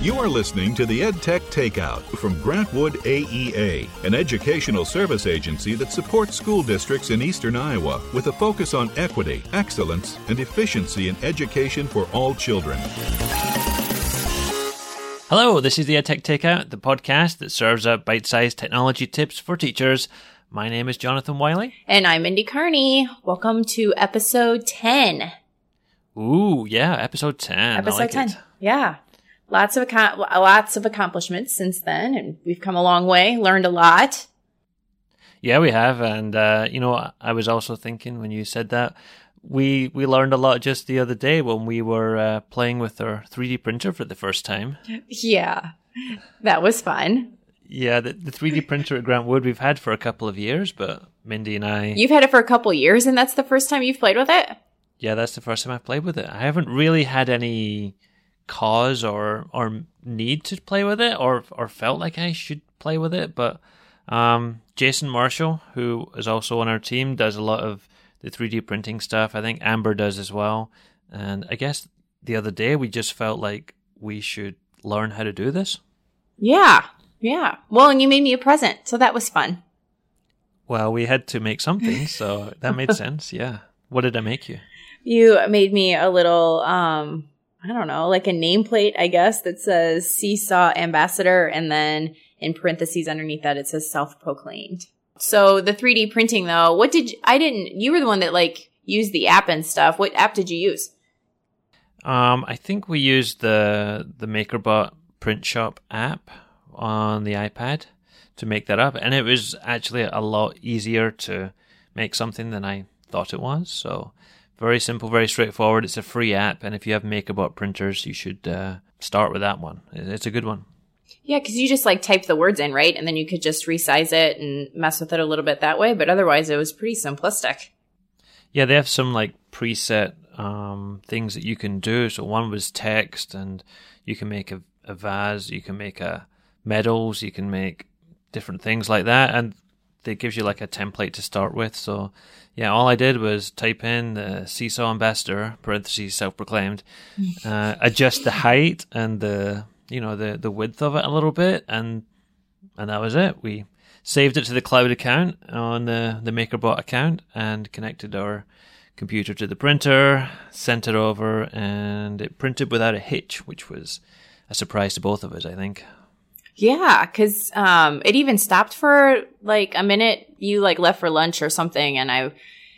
You are listening to the EdTech Takeout from Grant Wood AEA, an educational service agency that supports school districts in eastern Iowa with a focus on equity, excellence, and efficiency in education for all children. Hello, this is the EdTech Takeout, the podcast that serves up bite sized technology tips for teachers. My name is Jonathan Wylie. And I'm Mindy Cairney. Welcome to episode 10. Ooh, yeah, episode 10. Episode like 10. It. Yeah. Lots of lots of accomplishments since then and we've come a long way, learned a lot. Yeah, we have and uh, you know, I was also thinking when you said that we we learned a lot just the other day when we were uh, playing with our 3D printer for the first time. Yeah. That was fun. Yeah, the, the 3D printer at Grant Wood we've had for a couple of years, but Mindy and I You've had it for a couple of years and that's the first time you've played with it? Yeah, that's the first time I've played with it. I haven't really had any cause or or need to play with it or or felt like I should play with it, but um, Jason Marshall, who is also on our team, does a lot of the 3D printing stuff. I think Amber does as well. And I guess the other day we just felt like we should learn how to do this. Yeah. Yeah. Well, and you made me a present, so that was fun. Well, we had to make something, so that made sense. Yeah. What did I make you? You made me a little um I don't know, like a nameplate, I guess, that says Seesaw Ambassador and then in parentheses underneath that it says self-proclaimed. So the 3D printing though, what did you, I didn't you were the one that like used the app and stuff. What app did you use? Um, I think we used the the MakerBot Print Shop app on the iPad to make that up, and it was actually a lot easier to make something than I thought it was. So very simple, very straightforward. It's a free app, and if you have MakerBot printers, you should uh, start with that one. It's a good one. Yeah, because you just like type the words in, right? And then you could just resize it and mess with it a little bit that way. But otherwise, it was pretty simplistic. Yeah, they have some like preset um, things that you can do. So one was text, and you can make a, a vase, you can make a medals, you can make different things like that, and it gives you like a template to start with. So yeah, all I did was type in the Seesaw Ambassador (parentheses self-proclaimed), uh, adjust the height and the you know the the width of it a little bit, and and that was it. We saved it to the cloud account on the the MakerBot account and connected our computer to the printer, sent it over, and it printed without a hitch, which was a surprise to both of us, I think. Yeah, because um, it even stopped for like a minute. You like left for lunch or something, and I,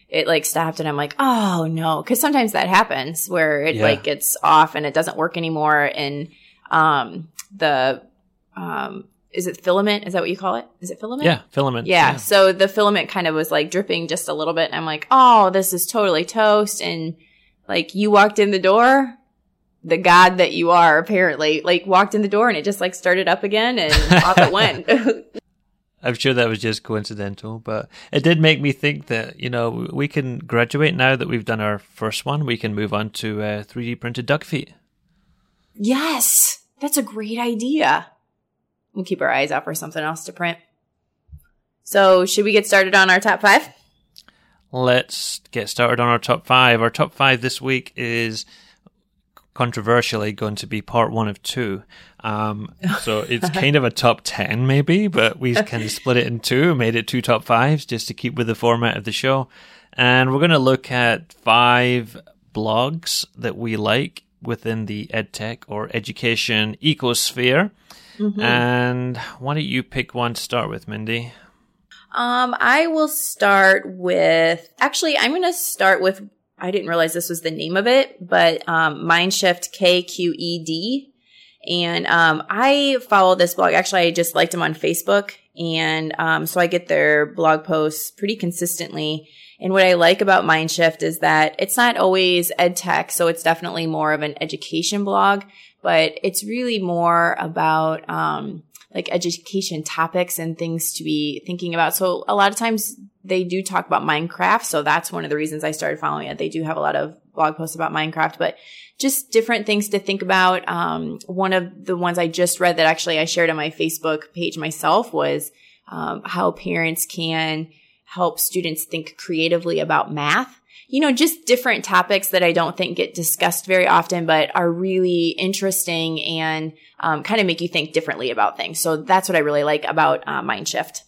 it like stopped, and I'm like, oh no, because sometimes that happens where it Yeah. like gets off and it doesn't work anymore, and um, the um, is it filament? Is that what you call it? Is it filament? Yeah, filament. Yeah. So the filament kind of was like dripping just a little bit. And I'm like, oh, this is totally toast. And like you walked in the door, the God that you are apparently like walked in the door and it just like started up again and off it went. I'm sure that was just coincidental, but it did make me think that, you know, we can graduate now that we've done our first one. We can move on to uh, 3D printed duck feet. yes. That's a great idea. We'll keep our eyes out for something else to print. So should we get started on our top five? Let's get started on our top five. Our top five this week is controversially going to be part one of two. Um, so it's kind of a top 10 maybe, but we kind of split it in two, made it two top fives just to keep with the format of the show. And we're going to look at five blogs that we like within the edtech or education ecosphere. And why don't you pick one to start with, Mindy? Um, I will start with actually I'm gonna start with I didn't realize this was the name of it, but um Mindshift KQED. And um I follow this blog. Actually I just liked them on Facebook and um so I get their blog posts pretty consistently. And what I like about Mindshift is that it's not always ed tech, so it's definitely more of an education blog, but it's really more about um like education topics and things to be thinking about. So a lot of times they do talk about Minecraft. So that's one of the reasons I started following it. They do have a lot of blog posts about Minecraft, but just different things to think about. Um, one of the ones I just read that actually I shared on my Facebook page myself was um, how parents can help students think creatively about math. You know, just different topics that I don't think get discussed very often, but are really interesting and um, kind of make you think differently about things. So that's what I really like about uh, Mindshift.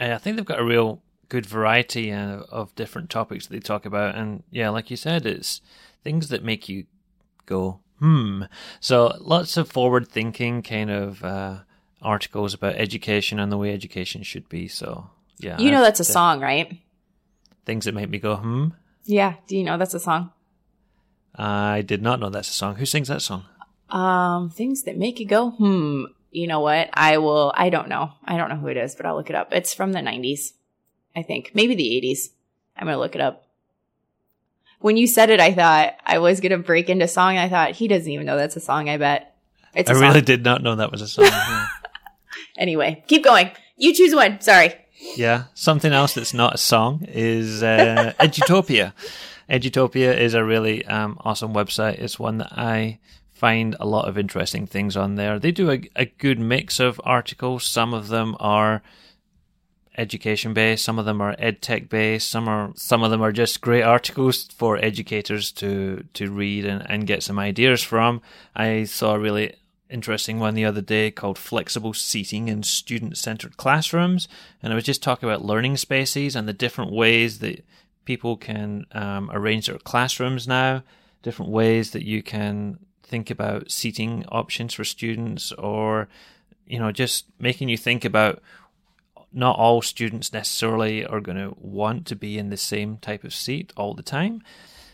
I think they've got a real good variety uh, of different topics that they talk about, and yeah, like you said, it's things that make you go hmm. So lots of forward thinking kind of uh, articles about education and the way education should be. So yeah, you know that's a song, right? Things that make me go hmm. Yeah. Do you know that's a song? I did not know that's a song. Who sings that song? Um, things that make you go, hmm. You know what? I will, I don't know. I don't know who it is, but I'll look it up. It's from the 90s, I think. Maybe the 80s. I'm going to look it up. When you said it, I thought I was going to break into song. I thought he doesn't even know that's a song, I bet. It's I really did not know that was a song. Yeah. anyway, keep going. You choose one. Sorry. Yeah. Something else that's not a song is uh, Edutopia. Edutopia is a really um, awesome website. It's one that I find a lot of interesting things on there. They do a, a good mix of articles. Some of them are education based, some of them are ed tech based, some are some of them are just great articles for educators to to read and, and get some ideas from. I saw a really interesting one the other day called Flexible Seating in Student Centered Classrooms. And I was just talking about learning spaces and the different ways that people can um, arrange their classrooms now, different ways that you can think about seating options for students or, you know, just making you think about not all students necessarily are going to want to be in the same type of seat all the time.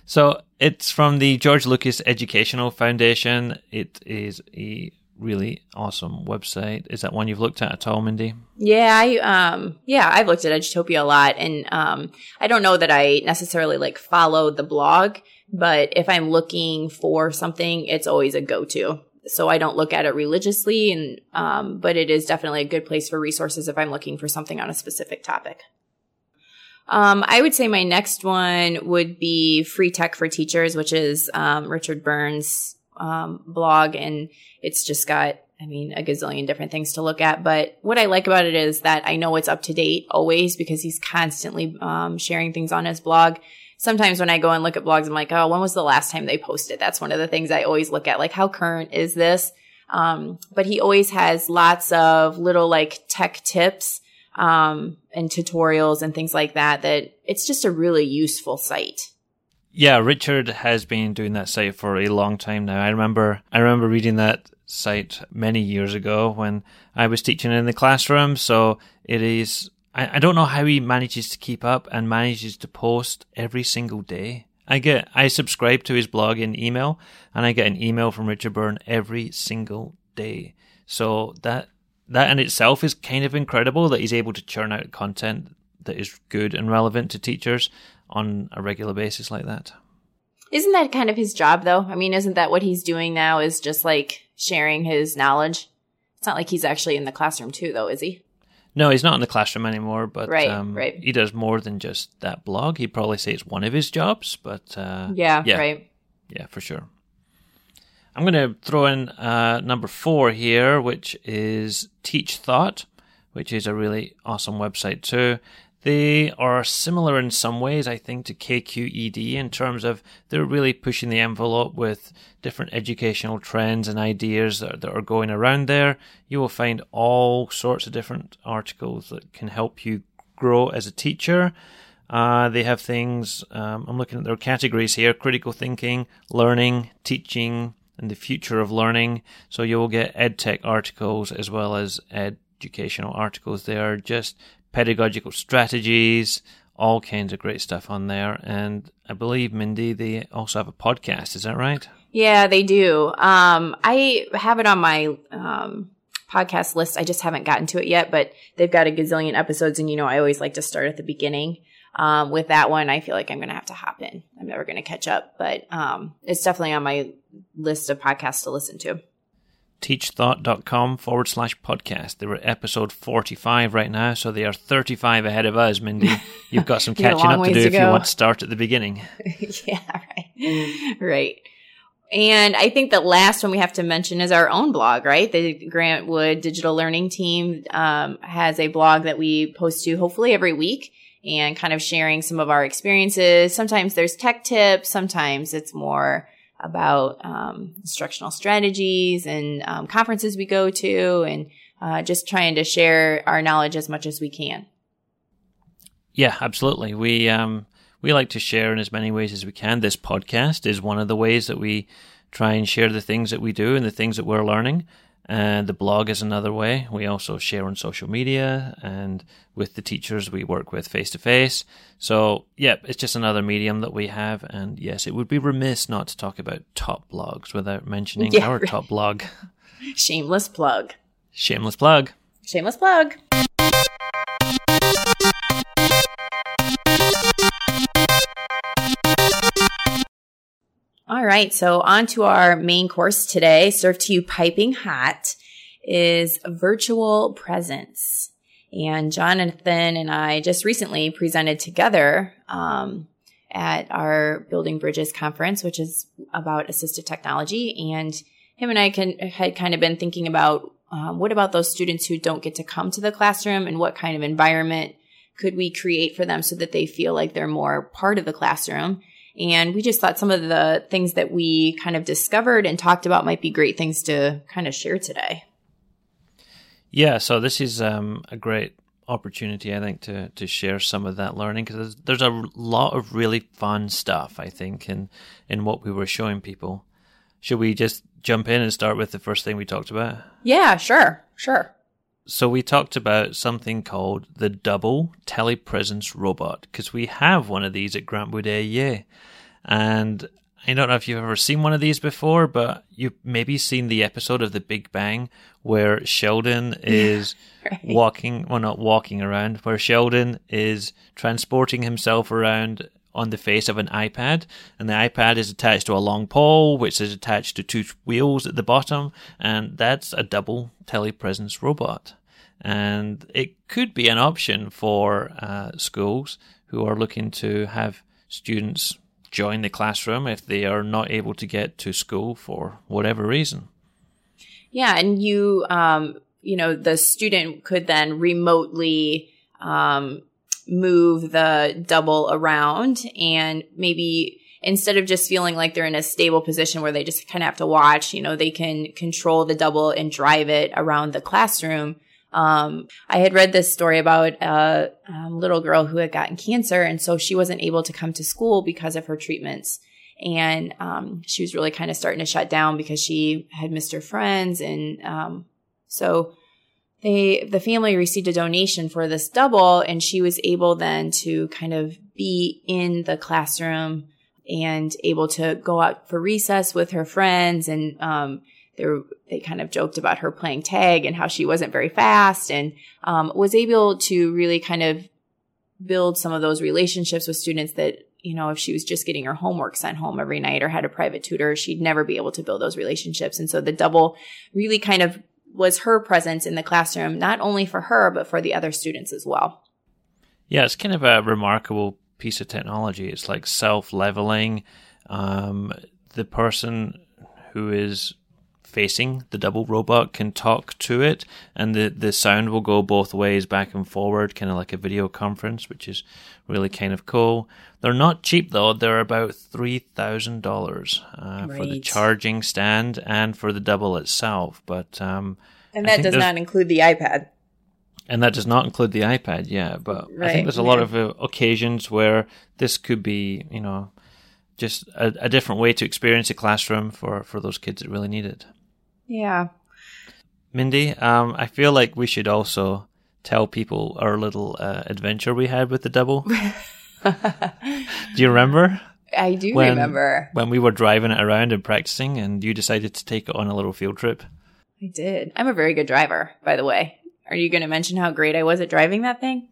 So it's from the George Lucas Educational Foundation. It is a really awesome website. Is that one you've looked at at all, Mindy? Yeah, I um yeah, I've looked at Edutopia a lot and um I don't know that I necessarily like follow the blog, but if I'm looking for something, it's always a go-to. So I don't look at it religiously and um but it is definitely a good place for resources if I'm looking for something on a specific topic. Um, I would say my next one would be Free Tech for Teachers, which is um, Richard Byrne's um, blog, and it's just got, I mean, a gazillion different things to look at. But what I like about it is that I know it's up to date always because he's constantly um, sharing things on his blog. Sometimes when I go and look at blogs, I'm like, oh, when was the last time they posted? That's one of the things I always look at, like how current is this? Um, but he always has lots of little like tech tips um, and tutorials and things like that, that it's just a really useful site. Yeah, Richard has been doing that site for a long time now. I remember I remember reading that site many years ago when I was teaching in the classroom. So it is I, I don't know how he manages to keep up and manages to post every single day. I get I subscribe to his blog in email and I get an email from Richard Byrne every single day. So that that in itself is kind of incredible that he's able to churn out content that is good and relevant to teachers on a regular basis like that. Isn't that kind of his job though? I mean, isn't that what he's doing now is just like sharing his knowledge? It's not like he's actually in the classroom too though, is he? No, he's not in the classroom anymore, but right, um, right. he does more than just that blog. He'd probably say it's one of his jobs, but uh, yeah, yeah, right. Yeah, for sure. I'm going to throw in uh, number four here, which is Teach Thought, which is a really awesome website too. They are similar in some ways, I think, to KQED in terms of they're really pushing the envelope with different educational trends and ideas that, that are going around there. You will find all sorts of different articles that can help you grow as a teacher. Uh, they have things, um, I'm looking at their categories here critical thinking, learning, teaching, and the future of learning. So you will get edtech articles as well as educational articles. They are just pedagogical strategies, all kinds of great stuff on there. And I believe, Mindy, they also have a podcast. Is that right? Yeah, they do. Um, I have it on my um, podcast list. I just haven't gotten to it yet, but they've got a gazillion episodes. And, you know, I always like to start at the beginning. Um, with that one, I feel like I'm going to have to hop in. I'm never going to catch up, but um, it's definitely on my list of podcasts to listen to. Teachthought.com forward slash podcast. They were episode 45 right now, so they are 35 ahead of us, Mindy. You've got some catching up to do to if you want to start at the beginning. yeah, right. Right. And I think the last one we have to mention is our own blog, right? The Grant Wood Digital Learning Team um, has a blog that we post to hopefully every week and kind of sharing some of our experiences. Sometimes there's tech tips, sometimes it's more about um, instructional strategies and um, conferences we go to, and uh, just trying to share our knowledge as much as we can. Yeah, absolutely. We um, we like to share in as many ways as we can. This podcast is one of the ways that we try and share the things that we do and the things that we're learning. And the blog is another way. We also share on social media and with the teachers we work with face to face. So, yeah, it's just another medium that we have. And yes, it would be remiss not to talk about top blogs without mentioning yeah, our right. top blog. Shameless plug. Shameless plug. Shameless plug. Right. So on to our main course today, served to you piping hot is virtual presence. And Jonathan and I just recently presented together, um, at our Building Bridges conference, which is about assistive technology. And him and I can, had kind of been thinking about, um, what about those students who don't get to come to the classroom and what kind of environment could we create for them so that they feel like they're more part of the classroom? And we just thought some of the things that we kind of discovered and talked about might be great things to kind of share today. Yeah, so this is um, a great opportunity, I think, to to share some of that learning because there's, there's a lot of really fun stuff, I think, in in what we were showing people. Should we just jump in and start with the first thing we talked about? Yeah, sure, sure. So we talked about something called the double telepresence robot because we have one of these at Grant Wood AEA. And I don't know if you've ever seen one of these before, but you've maybe seen the episode of The Big Bang where Sheldon is right. walking, well, not walking around, where Sheldon is transporting himself around on the face of an iPad, and the iPad is attached to a long pole, which is attached to two wheels at the bottom, and that's a double telepresence robot and it could be an option for uh, schools who are looking to have students join the classroom if they are not able to get to school for whatever reason. Yeah, and you, um, you know, the student could then remotely um, move the double around and maybe instead of just feeling like they're in a stable position where they just kind of have to watch, you know, they can control the double and drive it around the classroom um, I had read this story about a, a little girl who had gotten cancer, and so she wasn't able to come to school because of her treatments. And um, she was really kind of starting to shut down because she had missed her friends, and um, so they the family received a donation for this double, and she was able then to kind of be in the classroom and able to go out for recess with her friends and um, they were, they kind of joked about her playing tag and how she wasn't very fast and um, was able to really kind of build some of those relationships with students that you know if she was just getting her homework sent home every night or had a private tutor she'd never be able to build those relationships. And so the double really kind of was her presence in the classroom not only for her but for the other students as well. Yeah it's kind of a remarkable piece of technology. It's like self-leveling. Um, the person who is facing the double robot can talk to it and the, the sound will go both ways back and forward kind of like a video conference which is really kind of cool. They're not cheap though. They're about $3000 uh, for the charging stand and for the double itself but um, and that does not include the ipad. And that does not include the ipad yeah but right, i think there's a yeah. lot of uh, occasions where this could be you know just a, a, different way to experience a classroom for, for those kids that really need it. Yeah. Mindy, um, I feel like we should also tell people our little uh, adventure we had with the double. do you remember? I do when, remember. When we were driving it around and practicing, and you decided to take it on a little field trip. I did. I'm a very good driver, by the way. Are you going to mention how great I was at driving that thing?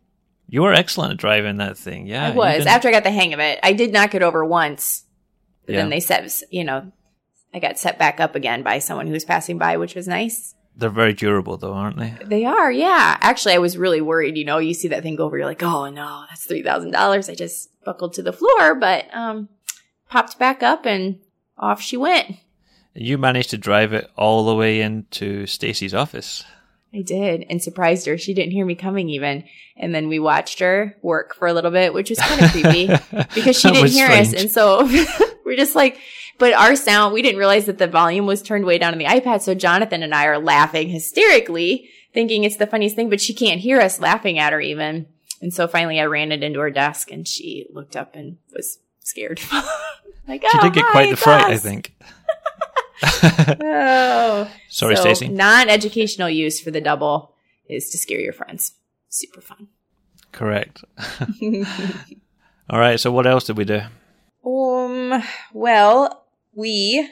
You were excellent at driving that thing. Yeah. I was. After I got the hang of it, I did knock it over once. But yeah. then they said, you know, I got set back up again by someone who was passing by, which was nice. They're very durable, though, aren't they? They are, yeah. Actually, I was really worried. You know, you see that thing go over, you're like, oh no, that's three thousand dollars. I just buckled to the floor, but um, popped back up and off she went. You managed to drive it all the way into Stacy's office. I did and surprised her. She didn't hear me coming even. And then we watched her work for a little bit, which was kind of creepy because she didn't hear strange. us. And so we're just like, but our sound, we didn't realize that the volume was turned way down on the iPad. So Jonathan and I are laughing hysterically, thinking it's the funniest thing, but she can't hear us laughing at her even. And so finally I ran it into her desk and she looked up and was scared. like, oh, she did get hi, quite the fright, I think. oh. Sorry, so, Stacy. Non-educational use for the double is to scare your friends. Super fun. Correct. All right. So what else did we do? Um. Well, we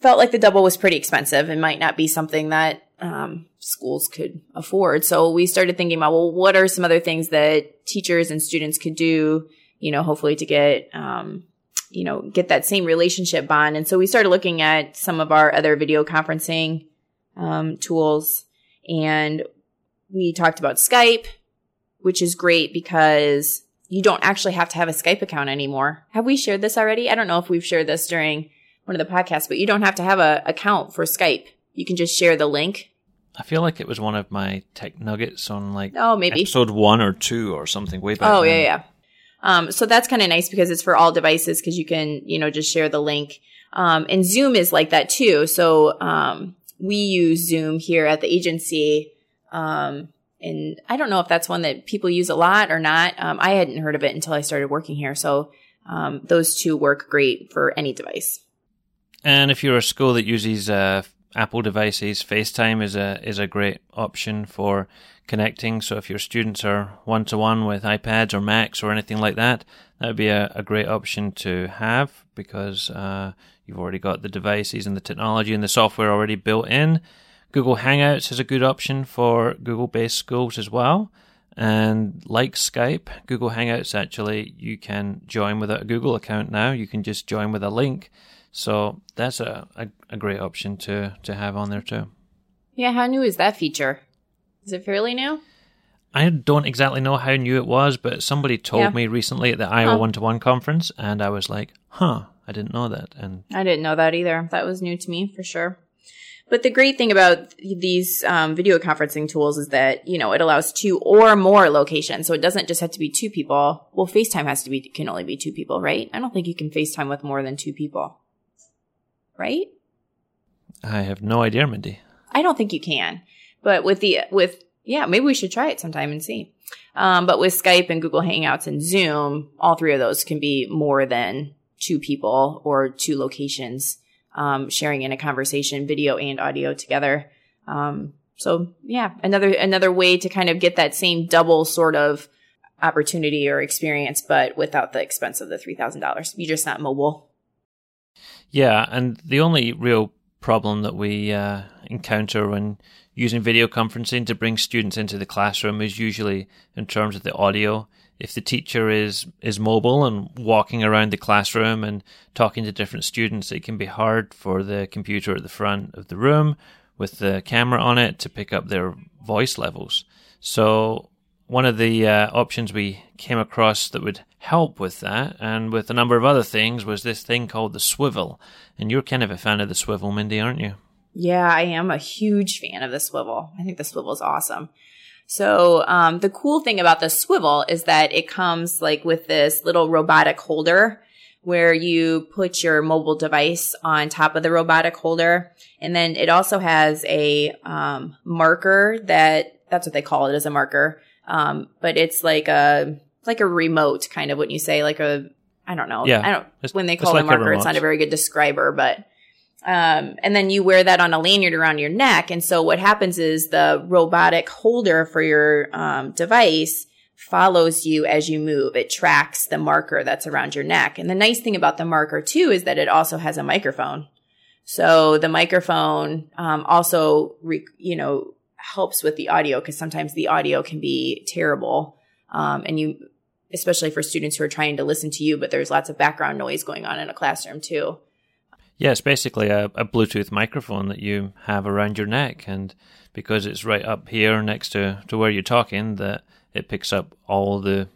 felt like the double was pretty expensive and might not be something that um, schools could afford. So we started thinking about, well, what are some other things that teachers and students could do, you know, hopefully to get, um, you know, get that same relationship bond. And so we started looking at some of our other video conferencing um, tools and we talked about Skype, which is great because you don't actually have to have a Skype account anymore. Have we shared this already? I don't know if we've shared this during one of the podcasts, but you don't have to have a account for Skype. You can just share the link. I feel like it was one of my tech nuggets on like oh maybe episode one or two or something way back. Oh then. yeah yeah. Um, so that's kind of nice because it's for all devices because you can you know just share the link. Um, and Zoom is like that too. So um, we use Zoom here at the agency. Um, and I don't know if that's one that people use a lot or not. Um, I hadn't heard of it until I started working here. So um, those two work great for any device. And if you're a school that uses uh, Apple devices, FaceTime is a is a great option for connecting. So if your students are one to one with iPads or Macs or anything like that, that would be a, a great option to have because uh, you've already got the devices and the technology and the software already built in. Google Hangouts is a good option for Google based schools as well. And like Skype, Google Hangouts actually, you can join with a Google account now. You can just join with a link so that's a, a, a, great option to, to have on there too. Yeah, how new is that feature? Is it fairly new? I don't exactly know how new it was, but somebody told yeah. me recently at the Iowa One to One conference, and I was like, "Huh, I didn't know that." And I didn't know that either. That was new to me for sure. But the great thing about these um, video conferencing tools is that you know it allows two or more locations, so it doesn't just have to be two people. Well, FaceTime has to be can only be two people, right? I don't think you can FaceTime with more than two people right? I have no idea, Mindy. I don't think you can. But with the with yeah, maybe we should try it sometime and see. Um, but with Skype and Google Hangouts and Zoom, all three of those can be more than two people or two locations um, sharing in a conversation, video and audio together. Um, so yeah, another another way to kind of get that same double sort of opportunity or experience, but without the expense of the three thousand dollars. You're just not mobile. Yeah, and the only real problem that we uh, encounter when using video conferencing to bring students into the classroom is usually in terms of the audio. If the teacher is is mobile and walking around the classroom and talking to different students, it can be hard for the computer at the front of the room with the camera on it to pick up their voice levels. So one of the uh, options we came across that would help with that, and with a number of other things, was this thing called the Swivl. And you're kind of a fan of the Swivl, Mindy, aren't you? Yeah, I am a huge fan of the Swivl. I think the Swivl is awesome. So um, the cool thing about the Swivl is that it comes like with this little robotic holder where you put your mobile device on top of the robotic holder, and then it also has a um, marker that that's what they call it as a marker um, but it's like a like a remote kind of what you say, like a I don't know. Yeah. I don't when they call it a marker, it's not a very good describer, but um, and then you wear that on a lanyard around your neck. And so what happens is the robotic holder for your um, device follows you as you move. It tracks the marker that's around your neck. And the nice thing about the marker too is that it also has a microphone. So the microphone um, also, re- you know, helps with the audio because sometimes the audio can be terrible. Um, and you, especially for students who are trying to listen to you, but there's lots of background noise going on in a classroom too. Yeah, it's basically a, a Bluetooth microphone that you have around your neck. And because it's right up here next to, to where you're talking, that it picks up all the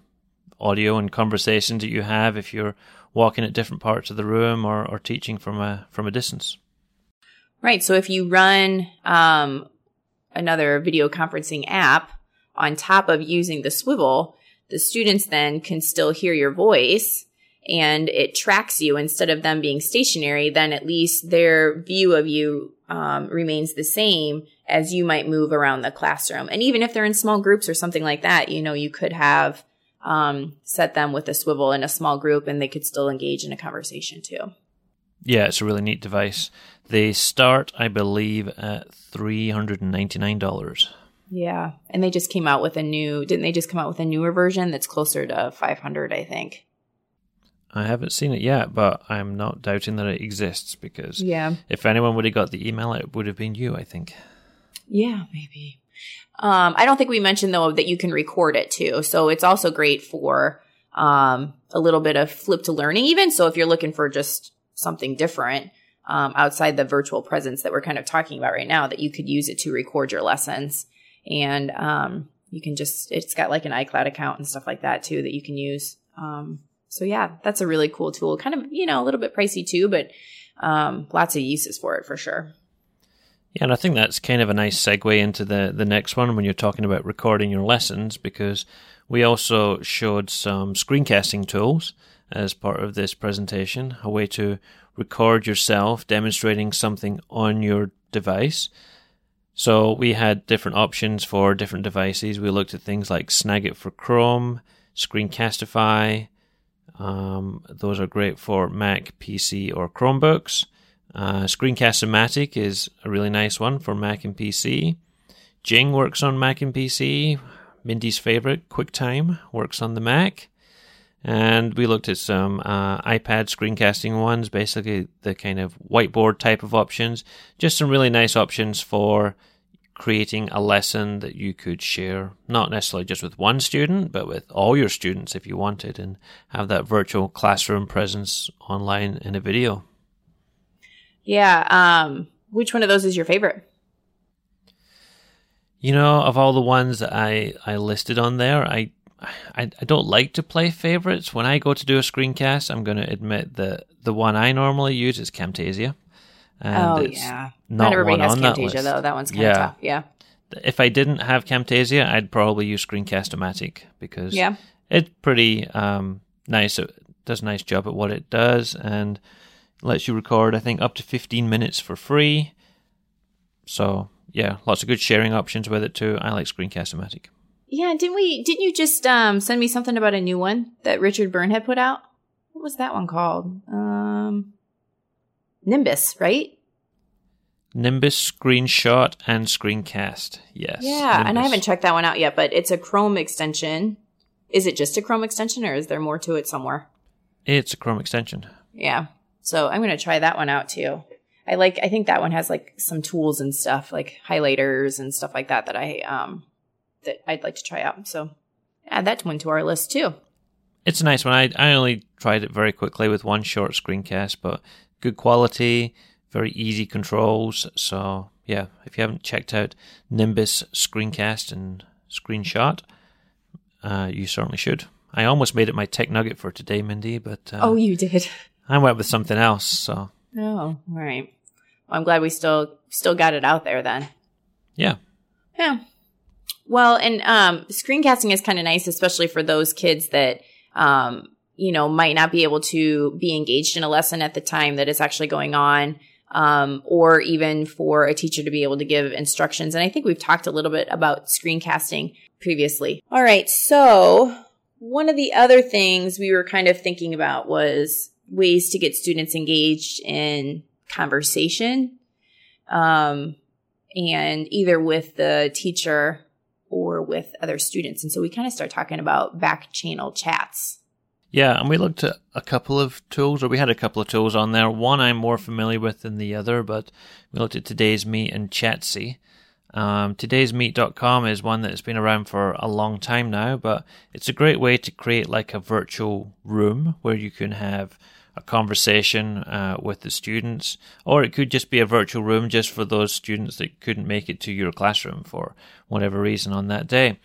audio and conversations that you have if you're walking at different parts of the room or, or teaching from a from a distance. Right. So if you run um, another video conferencing app on top of using the Swivl, the students then can still hear your voice and it tracks you instead of them being stationary, then at least their view of you um, remains the same as you might move around the classroom. And even if they're in small groups or something like that, you know, you could have um, set them with a Swivl in a small group and they could still engage in a conversation too. Yeah, it's a really neat device. They start, I believe, at $399. Yeah. And they just came out with a new, didn't they just come out with a newer version that's closer to 500, I think? I haven't seen it yet, but I'm not doubting that it exists because Yeah. if anyone would have got the email, it would have been you, I think. Yeah, maybe. Um, I don't think we mentioned though that you can record it too. So it's also great for um, a little bit of flip to learning, even. So if you're looking for just something different um, outside the virtual presence that we're kind of talking about right now, that you could use it to record your lessons. And um, you can just, it's got like an iCloud account and stuff like that too that you can use. Um, so yeah, that's a really cool tool. Kind of, you know, a little bit pricey too, but um, lots of uses for it for sure. Yeah, and I think that's kind of a nice segue into the, the next one when you're talking about recording your lessons because we also showed some screencasting tools as part of this presentation, a way to record yourself demonstrating something on your device. So we had different options for different devices. We looked at things like Snagit for Chrome, Screencastify. Um, those are great for Mac, PC, or Chromebooks. Uh, Screencast-O-Matic is a really nice one for Mac and PC. Jing works on Mac and PC. Mindy's favorite, QuickTime, works on the Mac. And we looked at some uh, iPad screencasting ones, basically the kind of whiteboard type of options. Just some really nice options for creating a lesson that you could share, not necessarily just with one student, but with all your students if you wanted, and have that virtual classroom presence online in a video. Yeah. Um, which one of those is your favorite? You know, of all the ones that I, I listed on there, I, I I don't like to play favorites. When I go to do a screencast, I'm going to admit that the one I normally use is Camtasia. And oh yeah. not Not everybody one has on Camtasia though. That one's kind of Yeah. tough. Yeah. If I didn't have Camtasia, I'd probably use Screencast-O-Matic because Yeah. it's pretty um, nice. It does a nice job at what it does and lets you record, I think, up to 15 minutes for free. So, yeah, lots of good sharing options with it too. I like Screencast-O-Matic. Yeah. Didn't we? Didn't you just um, send me something about a new one that Richard Byrne had put out? What was that one called? Um, Nimbus, right? Nimbus Screenshot and Screencast. Yes. Yeah. And I haven't checked that one out yet, but it's a Chrome extension. Is it just a Chrome extension, or is there more to it somewhere? It's a Chrome extension. Yeah. So I'm going to try that one out too. I like, I think that one has like some tools and stuff like highlighters and stuff like that that I, um, that I'd like to try out. So add that one to our list too. It's a nice one. I, I only tried it very quickly with one short screencast, but good quality, very easy controls. So, yeah, if you haven't checked out Nimbus Screencast and Screenshot, uh, you certainly should. I almost made it my tech nugget for today, Mindy, but uh, oh, you did. I went with something else. So, Oh, right. Well, I'm glad we still, still got it out there then. yeah. Yeah. Well, and um, screencasting is kind of nice, especially for those kids that, um, you know, might not be able to be engaged in a lesson at the time that it's actually going on, um, or even for a teacher to be able to give instructions. And I think we've talked a little bit about screencasting previously. All right. So one of the other things we were kind of thinking about was ways to get students engaged in conversation. Um, and either with the teacher or with other students. And so we kind of start talking about back channel chats. Yeah, and we looked at a couple of tools, or we had a couple of tools on there. One I'm more familiar with than the other, but we looked at Today's Meet and Chatzy. Um, today'smeet.com is one that's been around for a long time now, but it's a great way to create like a virtual room where you can have a conversation uh, with the students, or it could just be a virtual room just for those students that couldn't make it to your classroom for whatever reason on that day.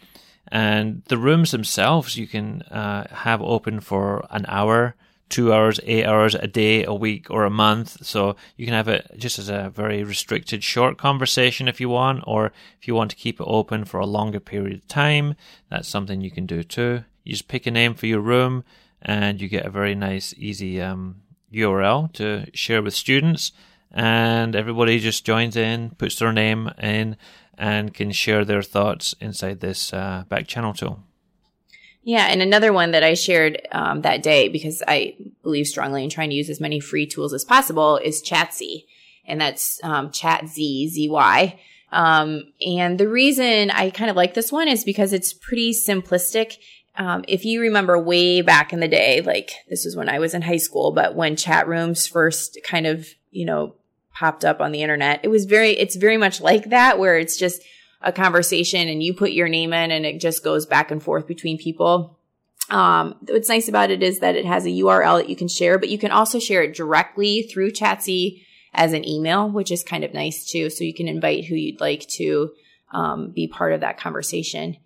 And the rooms themselves you can uh, have open for an hour, two hours, eight hours a day, a week, or a month. So you can have it just as a very restricted short conversation if you want, or if you want to keep it open for a longer period of time, that's something you can do too. You just pick a name for your room and you get a very nice, easy um, URL to share with students. And everybody just joins in, puts their name in, and can share their thoughts inside this uh, back channel tool. Yeah, and another one that I shared um, that day because I believe strongly in trying to use as many free tools as possible is Chatzy, and that's um, Chat Z Z Y. Um, and the reason I kind of like this one is because it's pretty simplistic. Um, if you remember way back in the day, like this was when I was in high school, but when chat rooms first kind of, you know, popped up on the internet, it was very, it's very much like that where it's just a conversation and you put your name in and it just goes back and forth between people. Um, what's nice about it is that it has a URL that you can share, but you can also share it directly through Chatzy as an email, which is kind of nice too. So you can invite who you'd like to um, be part of that conversation.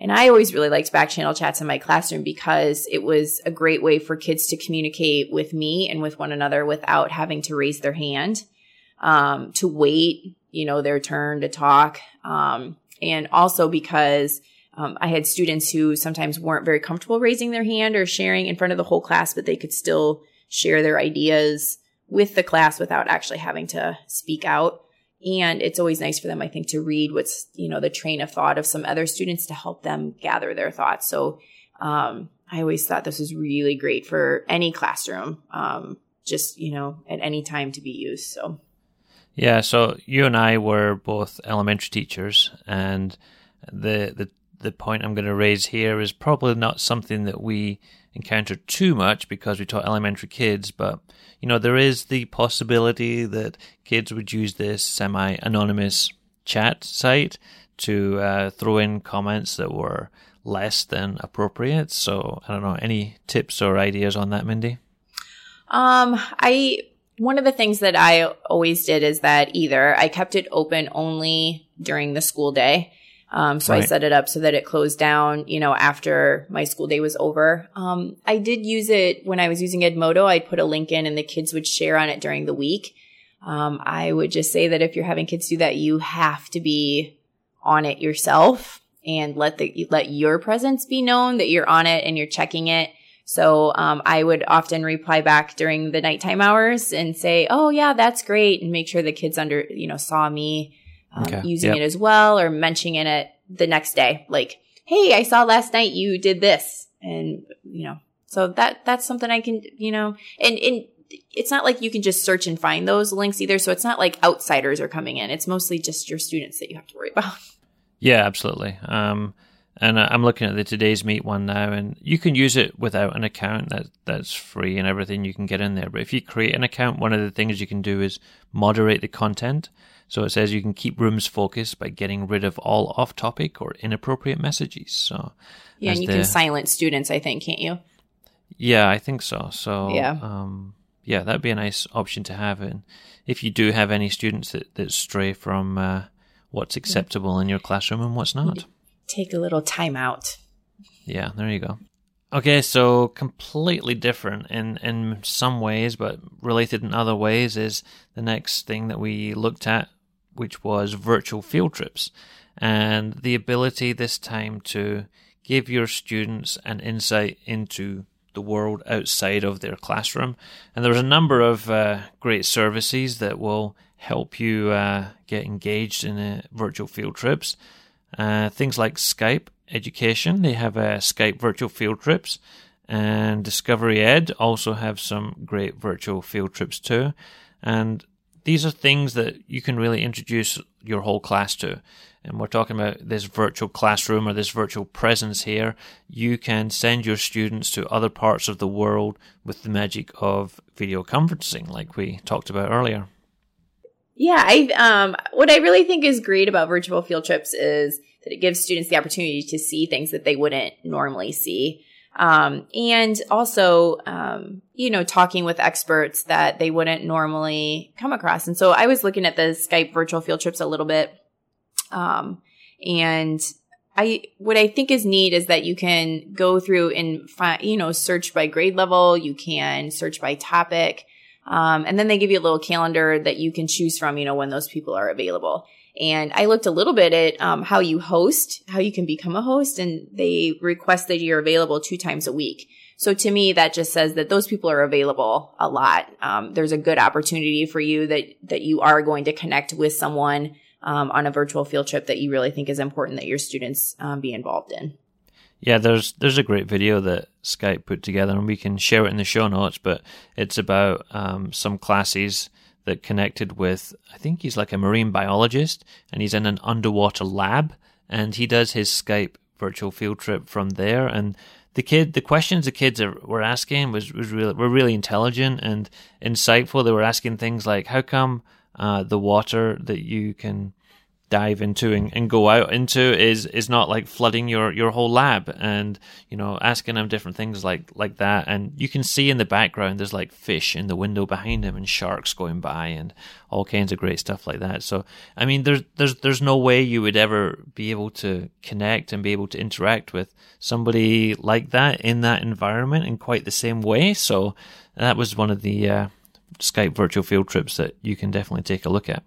And I always really liked back channel chats in my classroom because it was a great way for kids to communicate with me and with one another without having to raise their hand, um, to wait you know, their turn to talk. Um, and also because um, I had students who sometimes weren't very comfortable raising their hand or sharing in front of the whole class, but they could still share their ideas with the class without actually having to speak out. And it's always nice for them, I think, to read what's, you know, the train of thought of some other students to help them gather their thoughts. So, um, I always thought this was really great for any classroom, um, just, you know, at any time to be used. So. Yeah, so you and I were both elementary teachers, and the the the point I'm going to raise here is probably not something that we encounter too much because we taught elementary kids, but you know there is the possibility that kids would use this semi-anonymous chat site to uh, throw in comments that were less than appropriate. So I don't know any tips or ideas on that, Mindy. Um, I one of the things that I always did is that either I kept it open only during the school day. Um, so right. I set it up so that it closed down, you know, after my school day was over. Um, I did use it when I was using Edmodo. I'd put a link in and the kids would share on it during the week. Um, I would just say that if you're having kids do that, you have to be on it yourself and let the, let your presence be known that you're on it and you're checking it. So um, I would often reply back during the nighttime hours and say, "Oh yeah, that's great," and make sure the kids under you know saw me um, okay. using yep. it as well or mentioning it the next day, like, "Hey, I saw last night you did this," and you know, so that that's something I can you know, and and it's not like you can just search and find those links either. So it's not like outsiders are coming in. It's mostly just your students that you have to worry about. Yeah, absolutely. Um, and I'm looking at the today's meet one now, and you can use it without an account. That that's free and everything. You can get in there. But if you create an account, one of the things you can do is moderate the content. So it says you can keep rooms focused by getting rid of all off-topic or inappropriate messages. So yeah, and you the, can silence students. I think, can't you? Yeah, I think so. So yeah, um, yeah, that'd be a nice option to have. And if you do have any students that that stray from uh, what's acceptable in your classroom and what's not take a little time out. Yeah, there you go. Okay, so completely different in in some ways, but related in other ways is the next thing that we looked at, which was virtual field trips, and the ability this time to give your students an insight into the world outside of their classroom. And there's a number of uh, great services that will help you uh, get engaged in uh, virtual field trips. Uh, things like Skype Education, they have uh, Skype virtual field trips, and Discovery Ed also have some great virtual field trips too. And these are things that you can really introduce your whole class to. And we're talking about this virtual classroom or this virtual presence here. You can send your students to other parts of the world with the magic of video conferencing, like we talked about earlier. Yeah, I um what I really think is great about virtual field trips is that it gives students the opportunity to see things that they wouldn't normally see. Um, and also, um, you know, talking with experts that they wouldn't normally come across. And so I was looking at the Skype virtual field trips a little bit. Um, and I what I think is neat is that you can go through and find, you know, search by grade level. You can search by topic, um, and then they give you a little calendar that you can choose from. You know, when those people are available. And I looked a little bit at um, how you host, how you can become a host, and they request that you're available two times a week. So to me, that just says that those people are available a lot. Um, there's a good opportunity for you that that you are going to connect with someone um, on a virtual field trip that you really think is important that your students um, be involved in. Yeah, there's there's a great video that Skype put together, and we can share it in the show notes. But it's about um, some classes that connected with. I think he's like a marine biologist, and he's in an underwater lab, and he does his Skype virtual field trip from there. And the kid, the questions the kids are, were asking was was really were really intelligent and insightful. They were asking things like, "How come?" uh, the water that you can dive into and, and, go out into is is not like flooding your your whole lab and you know asking them different things like like that. And you can see in the background there's like fish in the window behind him and sharks going by and all kinds of great stuff like that. So i mean there's there's there's no way you would ever be able to connect and be able to interact with somebody like that in that environment in quite the same way. So that was one of the uh, Skype virtual field trips that you can definitely take a look at.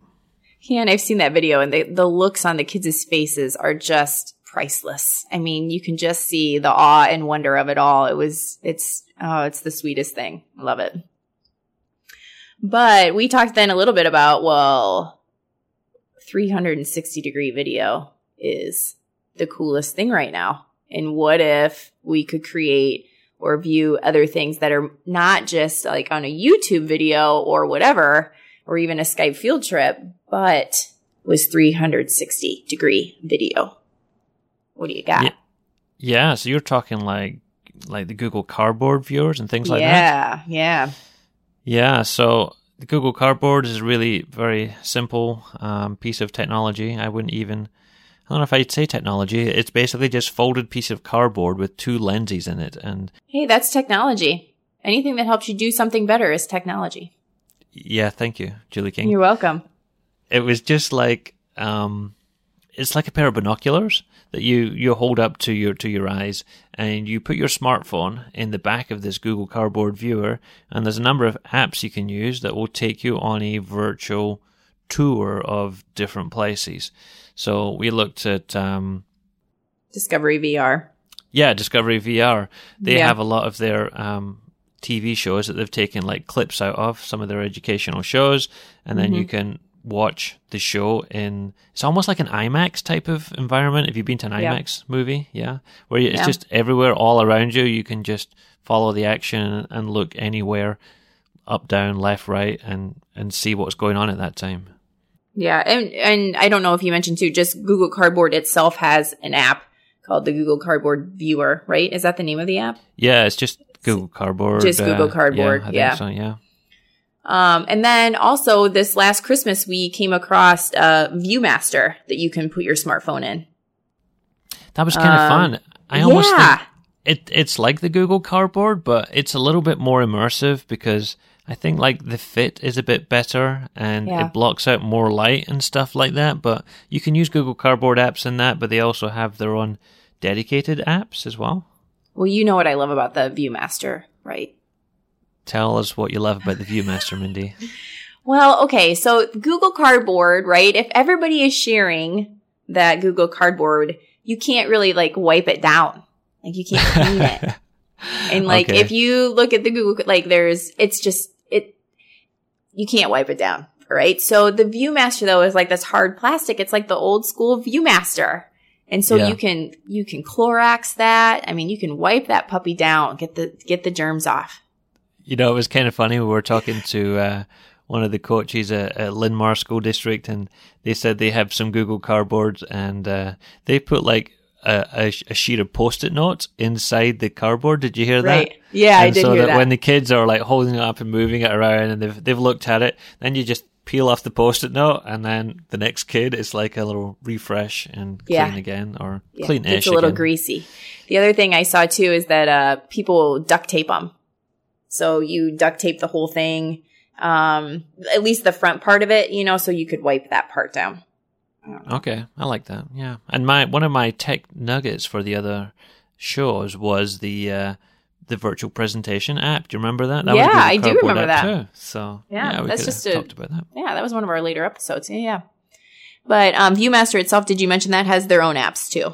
Yeah, and I've seen that video, and the looks on the kids' faces are just priceless. I mean, you can just see the awe and wonder of it all. It was, it's, oh, it's the sweetest thing. I Love it. But we talked then a little bit about, well, 360 degree video is the coolest thing right now. And what if we could create or view other things that are not just like on a YouTube video or whatever, or even a Skype field trip, but was 360 degree video. What do you got? Yeah. yeah so you're talking like like the Google Cardboard viewers and things like yeah, that. Yeah, yeah. Yeah, so the Google Cardboard is a really very simple um, piece of technology. I wouldn't even I don't know if I'd say technology. It's basically just folded piece of cardboard with two lenses in it, and hey, that's technology. Anything that helps you do something better is technology. Yeah, thank you, Julie King. You're welcome. It was just like um, it's like a pair of binoculars that you you hold up to your to your eyes, and you put your smartphone in the back of this Google Cardboard viewer, and there's a number of apps you can use that will take you on a virtual tour of different places. So we looked at um, Discovery VR. Yeah, Discovery VR. They yeah. have a lot of their um, TV shows that they've taken like clips out of some of their educational shows, and then mm-hmm. you can watch the show in it's almost like an IMAX type of environment. If you've been to an yeah. IMAX movie, yeah, where it's yeah. just everywhere, all around you, you can just follow the action and look anywhere, up, down, left, right, and and see what's going on at that time. Yeah, and and I don't know if you mentioned too, just Google Cardboard itself has an app called the Google Cardboard Viewer, right? Is that the name of the app? Yeah, it's just Google Cardboard. Just Google Cardboard. Uh, yeah, yeah. So, yeah. Um, and then also this last Christmas, we came across a ViewMaster that you can put your smartphone in. That was kind of um, fun. I almost yeah. think it it's like the Google Cardboard, but it's a little bit more immersive because I think like the fit is a bit better and yeah. it blocks out more light and stuff like that. But you can use Google Cardboard apps in that, but they also have their own dedicated apps as well. Well, you know what I love about the ViewMaster, right? Tell us what you love about the ViewMaster, Mindy. well, okay, so Google Cardboard, right? If everybody is sharing that Google Cardboard, you can't really like wipe it down. Like you can't clean it. And like okay. if you look at the Google, like there's, it's just it, you can't wipe it down. Right. So the Viewmaster though is like this hard plastic. It's like the old school Viewmaster. And so yeah. you can, you can Clorox that. I mean, you can wipe that puppy down, get the, get the germs off. You know, it was kind of funny. We were talking to, uh, one of the coaches at, at Linn-Mar School District, and they said they have some Google cardboards, and uh, they put like a, a, a, sheet of post-it notes inside the cardboard. Did you hear right. that? Yeah, and I did so hear that, that. When the kids are like holding it up and moving it around, and they've they've looked at it, then you just peel off the post-it note, and then the next kid is like a little refresh and yeah. clean again, or yeah. clean. It's a little again. greasy. The other thing I saw too is that uh, people duct tape them. So you duct tape the whole thing, um, at least the front part of it, you know, so you could wipe that part down. Okay, I like that. Yeah, and my one of my tech nuggets for the other shows was the uh, the virtual presentation app. Do you remember that? that Yeah, I do remember that. Too. So Yeah, we that's just a- talked about that. Yeah, that was one of our later episodes. Yeah, yeah. But um, ViewMaster itself, did you mention that has their own apps too?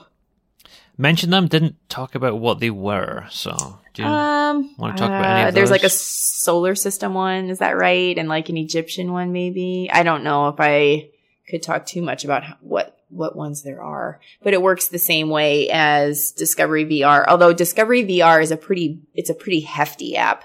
Mention them. Didn't talk about what they were. So do you, Um, wanna talk about any of There's like a solar system one, is that right? And like an Egyptian one, maybe. I don't know if I could talk too much about how, what what ones there are, but it works the same way as Discovery VR. Although Discovery VR is a pretty it's a pretty hefty app.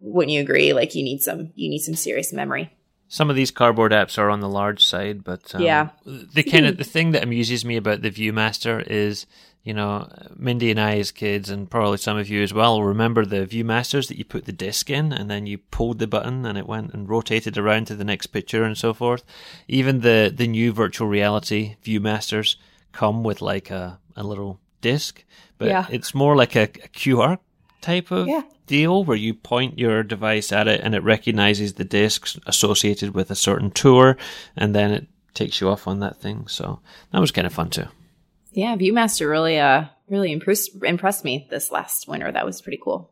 Wouldn't you agree? Like you need some you need some serious memory. Some of these cardboard apps are on the large side, but um, Yeah. the kind of the thing that amuses me about the ViewMaster is, you know, Mindy and I as kids, and probably some of you as well, remember the ViewMasters that you put the disc in, and then you pulled the button, and it went and rotated around to the next picture, and so forth. Even the the new virtual reality ViewMasters come with like a a little disc, but Yeah. it's more like a, a QR type of Yeah. deal where you point your device at it and it recognizes the discs associated with a certain tour and then it takes you off on that thing. So that was kind of fun too. Yeah, ViewMaster really uh really impressed impressed me this last winter. That was pretty cool.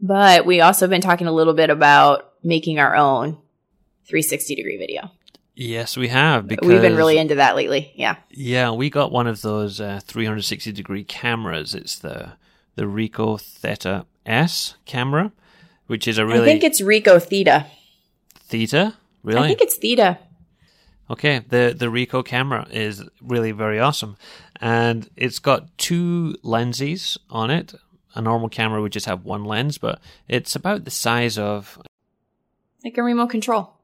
But we also have been talking a little bit about making our own 360 degree video. Yes, we have because We've been really into that lately. Yeah. yeah, we got one of those uh, 360 degree cameras. It's the the Ricoh Theta S camera, which is a really I think it's Ricoh Theta. Theta. Really? I think it's Theta. Okay, the the Ricoh camera is really very awesome, and it's got two lenses on it. A normal camera would just have one lens, but it's about the size of Like a remote control.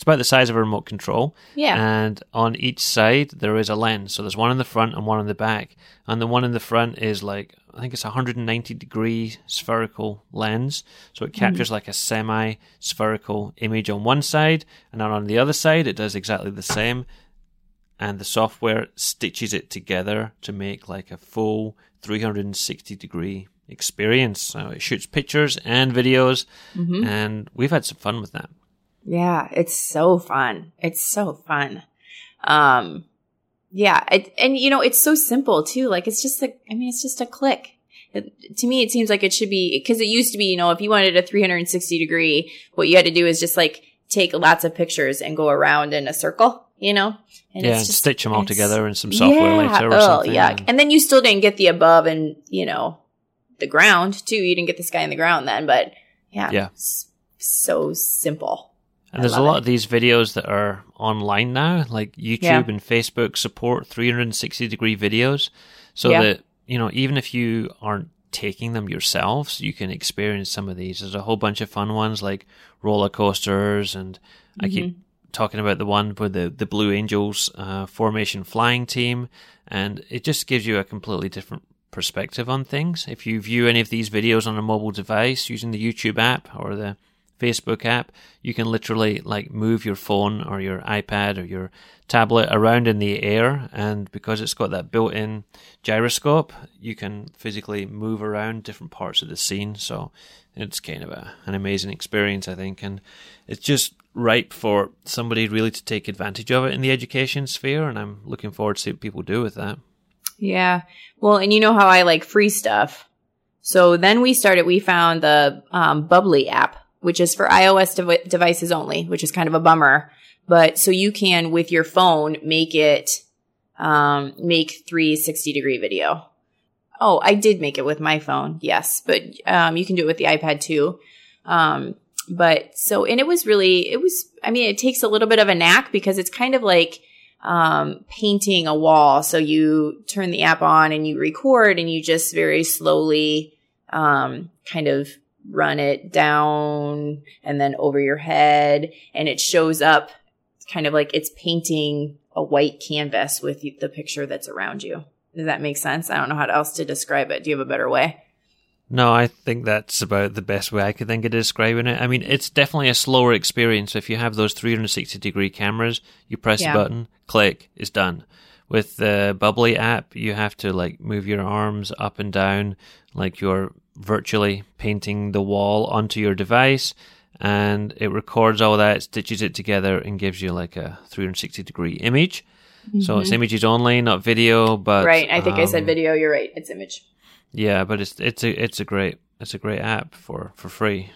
It's about the size of a remote control. Yeah. And on each side there is a lens. So there's one in the front and one in the back. And the one in the front is like I think it's a 190 degree spherical lens. So it hmm. captures like a semi spherical image on one side, and then on the other side it does exactly the same. And the software stitches it together to make like a full 360 degree experience. So it shoots pictures and videos, mm-hmm. and we've had some fun with that. Yeah, it's so fun. It's so fun. Um, yeah, it, and you know, it's so simple too. Like it's just a, I mean, it's just a click. It, to me, it seems like it should be because it used to be, you know, if you wanted a 360 degree, what you had to do is just like take lots of pictures and go around in a circle, you know, and yeah, and just- stitch them all together in some software later or oh, something. yuck. and- then you still didn't get the above and you know the ground too. You didn't get the sky and the ground then, but yeah, Yeah. so simple. And I there's a lot it. of these videos that are online now, like YouTube Yeah. and Facebook support 360 degree videos. So Yeah. that, you know, even if you aren't taking them yourselves, you can experience some of these. There's a whole bunch of fun ones like roller coasters. And I keep Mm-hmm. talking about the one with the, the Blue Angels uh, formation flying team. And it just gives you a completely different perspective on things. If you view any of these videos on a mobile device using the YouTube app or the Facebook app, you can literally like move your phone or your iPad or your tablet around in the air. And because it's got that built in gyroscope, you can physically move around different parts of the scene. So it's kind of a, an amazing experience, I think. And it's just ripe for somebody really to take advantage of it in the education sphere. And I'm looking forward to see what people do with that. Yeah. Well, and you know how I like free stuff. So then we started, we found the um, Bubbly app, which is for iOS dev- devices only, which is kind of a bummer. But so you can, with your phone, make it, um, make 360 degree video. Oh, I did make it with my phone. Yes. But, um, you can do it with the iPad too. Um, but so, and it was really, it was, I mean, it takes a little bit of a knack because it's kind of like, um, painting a wall. So you turn the app on and you record and you just very slowly, um, kind of run it down and then over your head and it shows up kind of like it's painting a white canvas with the picture that's around you. Does that make sense? I don't know how else to describe it. Do you have a better way? No, I think that's about the best way I could think of describing it. I mean, it's definitely a slower experience. If you have those 360 degree cameras, you press Yeah. a button, click, it's done. With the Bubbly app, you have to like move your arms up and down like you're virtually painting the wall onto your device. and it records all that, stitches it together, and gives you like a 360 degree image. So it's images only, not video. But Mm-hmm. right. I think I said um, video. You're right. It's image. Yeah, but it's it's a it's a great it's a great app for for free.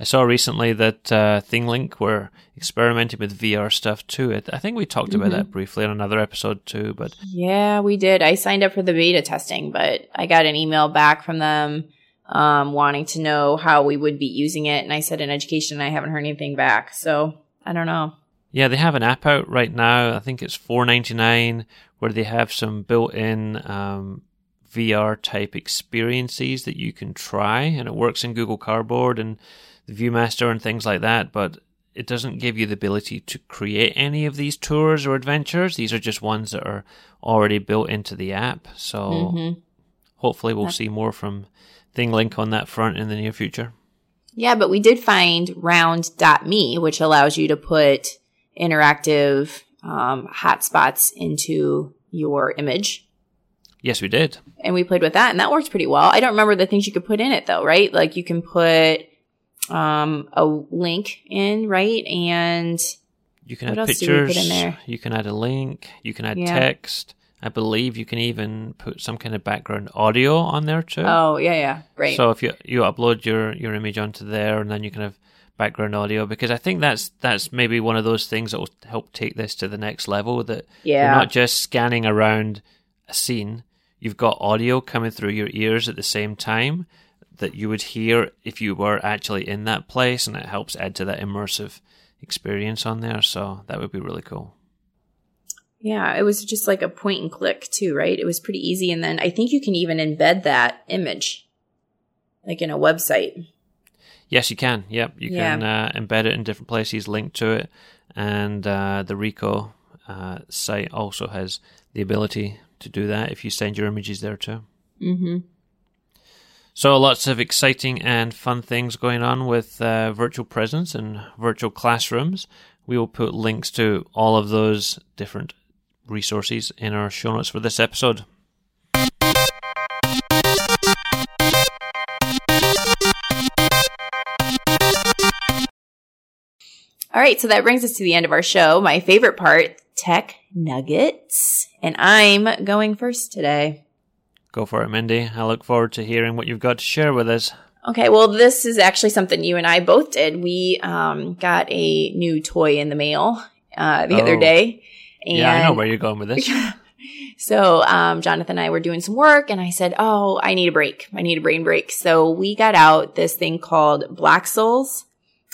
I saw recently that uh, ThingLink were experimenting with VR stuff too. I, I think we talked about that briefly on another episode too. But Yeah, we did. I signed up for the beta testing, but I got an email back from them um, wanting to know how we would be using it. And I said in education, I haven't heard anything back. So I don't know. yeah, they have an app out right now. I think it's four ninety nine, where they have some built in um, VR type experiences that you can try, and it works in Google Cardboard and the ViewMaster and things like that. But it doesn't give you the ability to create any of these tours or adventures. These are just ones that are already built into the app. So Mhm. hopefully we'll see more from ThingLink on that front in the near future. Yeah, but we did find round.me, which allows you to put interactive um, hotspots into your image. Yes, we did. And we played with that, and that worked pretty well. I don't remember the things you could put in it, though, right? Like you can put um, a link in, right? And You can add else do put pictures. in there? You can add a link. You can add Yeah. text. I believe you can even put some kind of background audio on there too. oh, yeah, yeah, right. So if you you upload your your image onto there, and then you can have background audio, because I think that's that's maybe one of those things that will help take this to the next level. That Yeah. you're not just scanning around a scene. You've got audio coming through your ears at the same time that you would hear if you were actually in that place, and it helps add to that immersive experience on there. So that would be really cool. Yeah, it was just like a point and click too, right? It was pretty easy. And then I think you can even embed that image like in a website. Yes, you can. Yep, you Yeah. can uh, embed it in different places, link to it, and uh, the Ricoh uh, site also has the ability to do that if you send your images there too. Mm-hmm. So lots of exciting and fun things going on with uh, virtual presence and virtual classrooms. We will put links to all of those different resources in our show notes for this episode. All right, so that brings us to the end of our show. My favorite part, tech nuggets. And I'm going first today. Go for it, Mindy. I look forward to hearing what you've got to share with us. Okay, well, this is actually something you and I both did. We um, got a new toy in the mail uh, the other Oh. day. And yeah, I know where you're going with this. So um, Jonathan and I were doing some work, and I said, "Oh, I need a break. I need a brain break." So we got out this thing called Bloxels,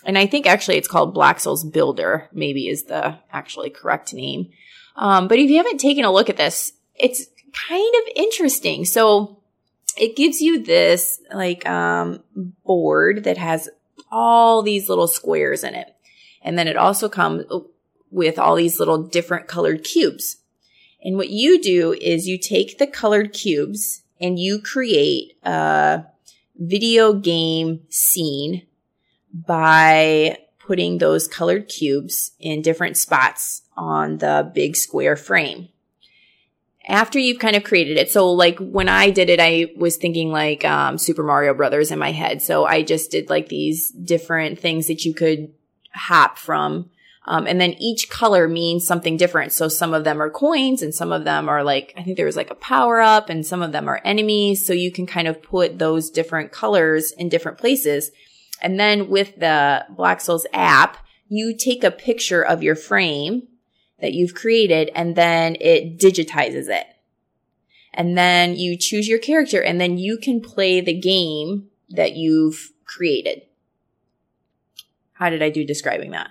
and I think actually it's called Bloxels Builder. Maybe is the actually correct name. Um, but if you haven't taken a look at this, it's kind of interesting. So it gives you this like um, board that has all these little squares in it, and then it also comes with all these little different colored cubes. And what you do is you take the colored cubes and you create a video game scene by putting those colored cubes in different spots on the big square frame. After you've kind of created it. So like when I did it, I was thinking like um, Super Mario Brothers in my head. So I just did like these different things that you could hop from. Um, and then each color means something different. So some of them are coins and some of them are like, I think there was like a power up and some of them are enemies. So you can kind of put those different colors in different places. And then with the Bloxels app, you take a picture of your frame that you've created and then it digitizes it. And then you choose your character and then you can play the game that you've created. How did I do describing that?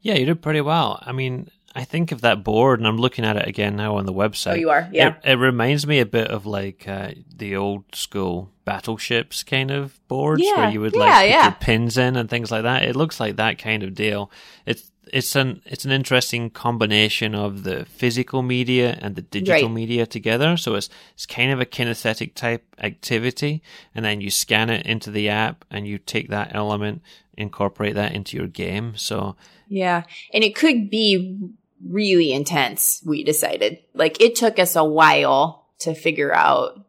Yeah, you did pretty well. I mean, I think of that board, and I'm looking at it again now on the website. Oh, you are? Yeah. It, it reminds me a bit of like uh, the old school battleships kind of boards Yeah, where you would like put yeah. your pins in and things like that. It looks like that kind of deal. It's it's an it's an interesting combination of the physical media and the digital Right. media together. So it's it's kind of a kinesthetic type activity, and then you scan it into the app, and you take that element, incorporate that into your game. So Yeah. And it could be really intense, we decided. Like it took us a while to figure out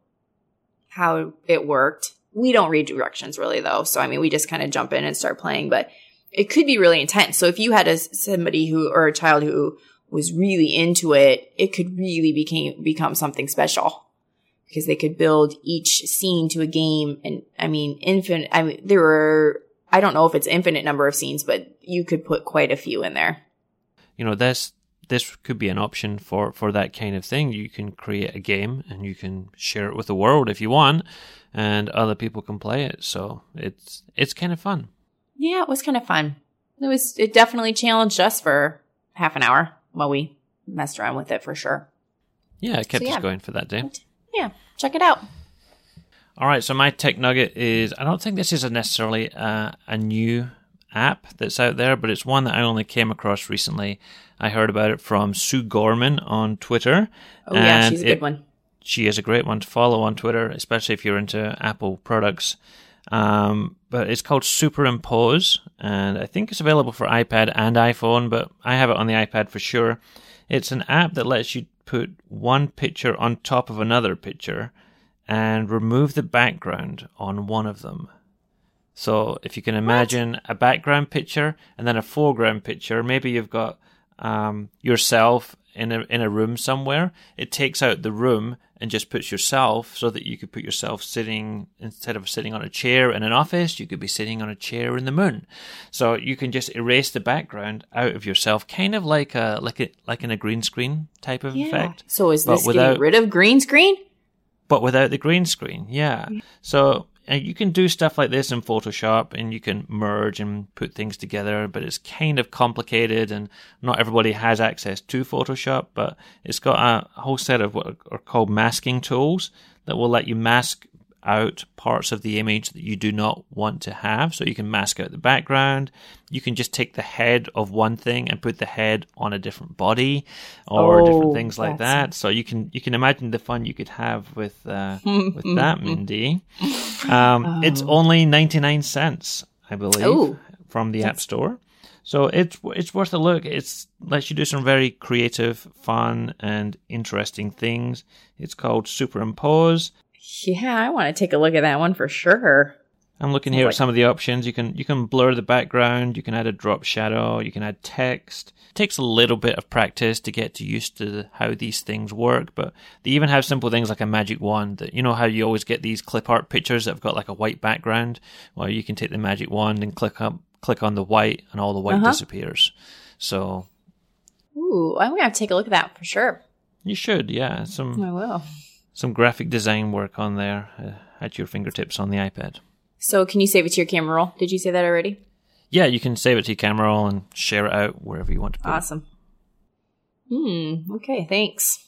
how it worked. We don't read directions really though. So I mean, we just kind of jump in and start playing, but it could be really intense. So if you had a somebody who or a child who was really into it, it could really became become something special because they could build each scene to a game. And I mean, infinite. I mean, there were. I don't know if it's infinite number of scenes, but you could put quite a few in there. You know, this this could be an option for for that kind of thing. You can create a game and you can share it with the world if you want, and other people can play it. So it's it's kind of fun. Yeah, it was kind of fun. It was. It definitely challenged us for half an hour while we messed around with it for sure. Yeah, it kept So, yeah. us going for that day. Yeah, check it out. All right, so my tech nugget is I don't think this is a necessarily uh, a new app that's out there, but it's one that I only came across recently. I heard about it from Sue Gorman on Twitter. Oh yeah, she's a good one. She is a great one to follow on Twitter, especially if you're into Apple products. Um, but it's called Superimpose, and I think it's available for iPad and iPhone, but I have it on the iPad for sure. It's an app that lets you put one picture on top of another picture and remove the background on one of them. So if you can imagine a background picture and then a foreground picture, maybe you've got um, yourself in a in a room somewhere. It takes out the room and just puts yourself so that you could put yourself sitting instead of sitting on a chair in an office, you could be sitting on a chair in the moon. So you can just erase the background out of yourself, kind of like a like a like in a green screen type of effect So is this without- getting rid of green screen? but without the green screen. Yeah. So uh, you can do stuff like this in Photoshop and you can merge and put things together, but it's kind of complicated and not everybody has access to Photoshop, but it's got a whole set of what are called masking tools that will let you mask out parts of the image that you do not want to have. So you can mask out the background. You can just take the head of one thing and put the head on a different body or Oh, different things like that. So you can you can imagine the fun you could have with uh, with that, Mindy. Um, It's only ninety nine cents, I believe, Oh. from the App Store. So it's it's worth a look. It's lets you do some very creative, fun, and interesting things. It's called Superimpose. Yeah, I want to take a look at that one for sure. I'm looking here like- at some of the options. You can you can blur the background. You can add a drop shadow. You can add text. It takes a little bit of practice to get to used to how these things work, but they even have simple things like a magic wand. That you know how you always get these clip art pictures that have got like a white background. Well, you can take the magic wand and click up click on the white, and all the white Uh-huh. disappears. So Ooh, I'm gonna have to take a look at that for sure. you should, yeah, some I will. Some graphic design work on there uh, at your fingertips on the iPad. So, can you save it to your camera roll? Did you say that already? Yeah, you can save it to your camera roll and share it out wherever you want to put it. Awesome. Hmm. Okay. Thanks.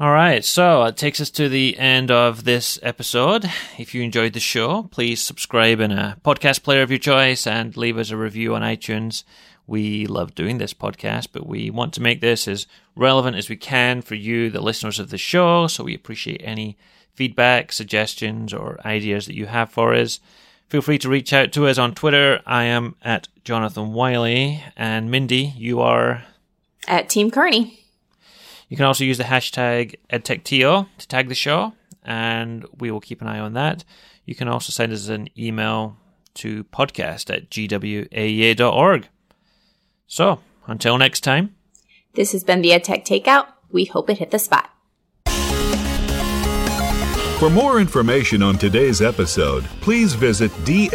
All right, so it takes us to the end of this episode. If you enjoyed the show, please subscribe in a podcast player of your choice and leave us a review on iTunes. We love doing this podcast, but we want to make this as relevant as we can for you, the listeners of the show. So we appreciate any feedback, suggestions, or ideas that you have for us. Feel free to reach out to us on Twitter. I am at Jonathan Wylie, and Mindy, you are At Team Cairney. you can also use the hashtag EdTechTO to tag the show, and we will keep an eye on that. You can also send us an email to podcast at gwaea.org. So, until next time, This has been the EdTech Takeout. We hope it hit the spot. For more information on today's episode, please visit dlgwaea.org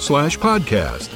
slash podcast.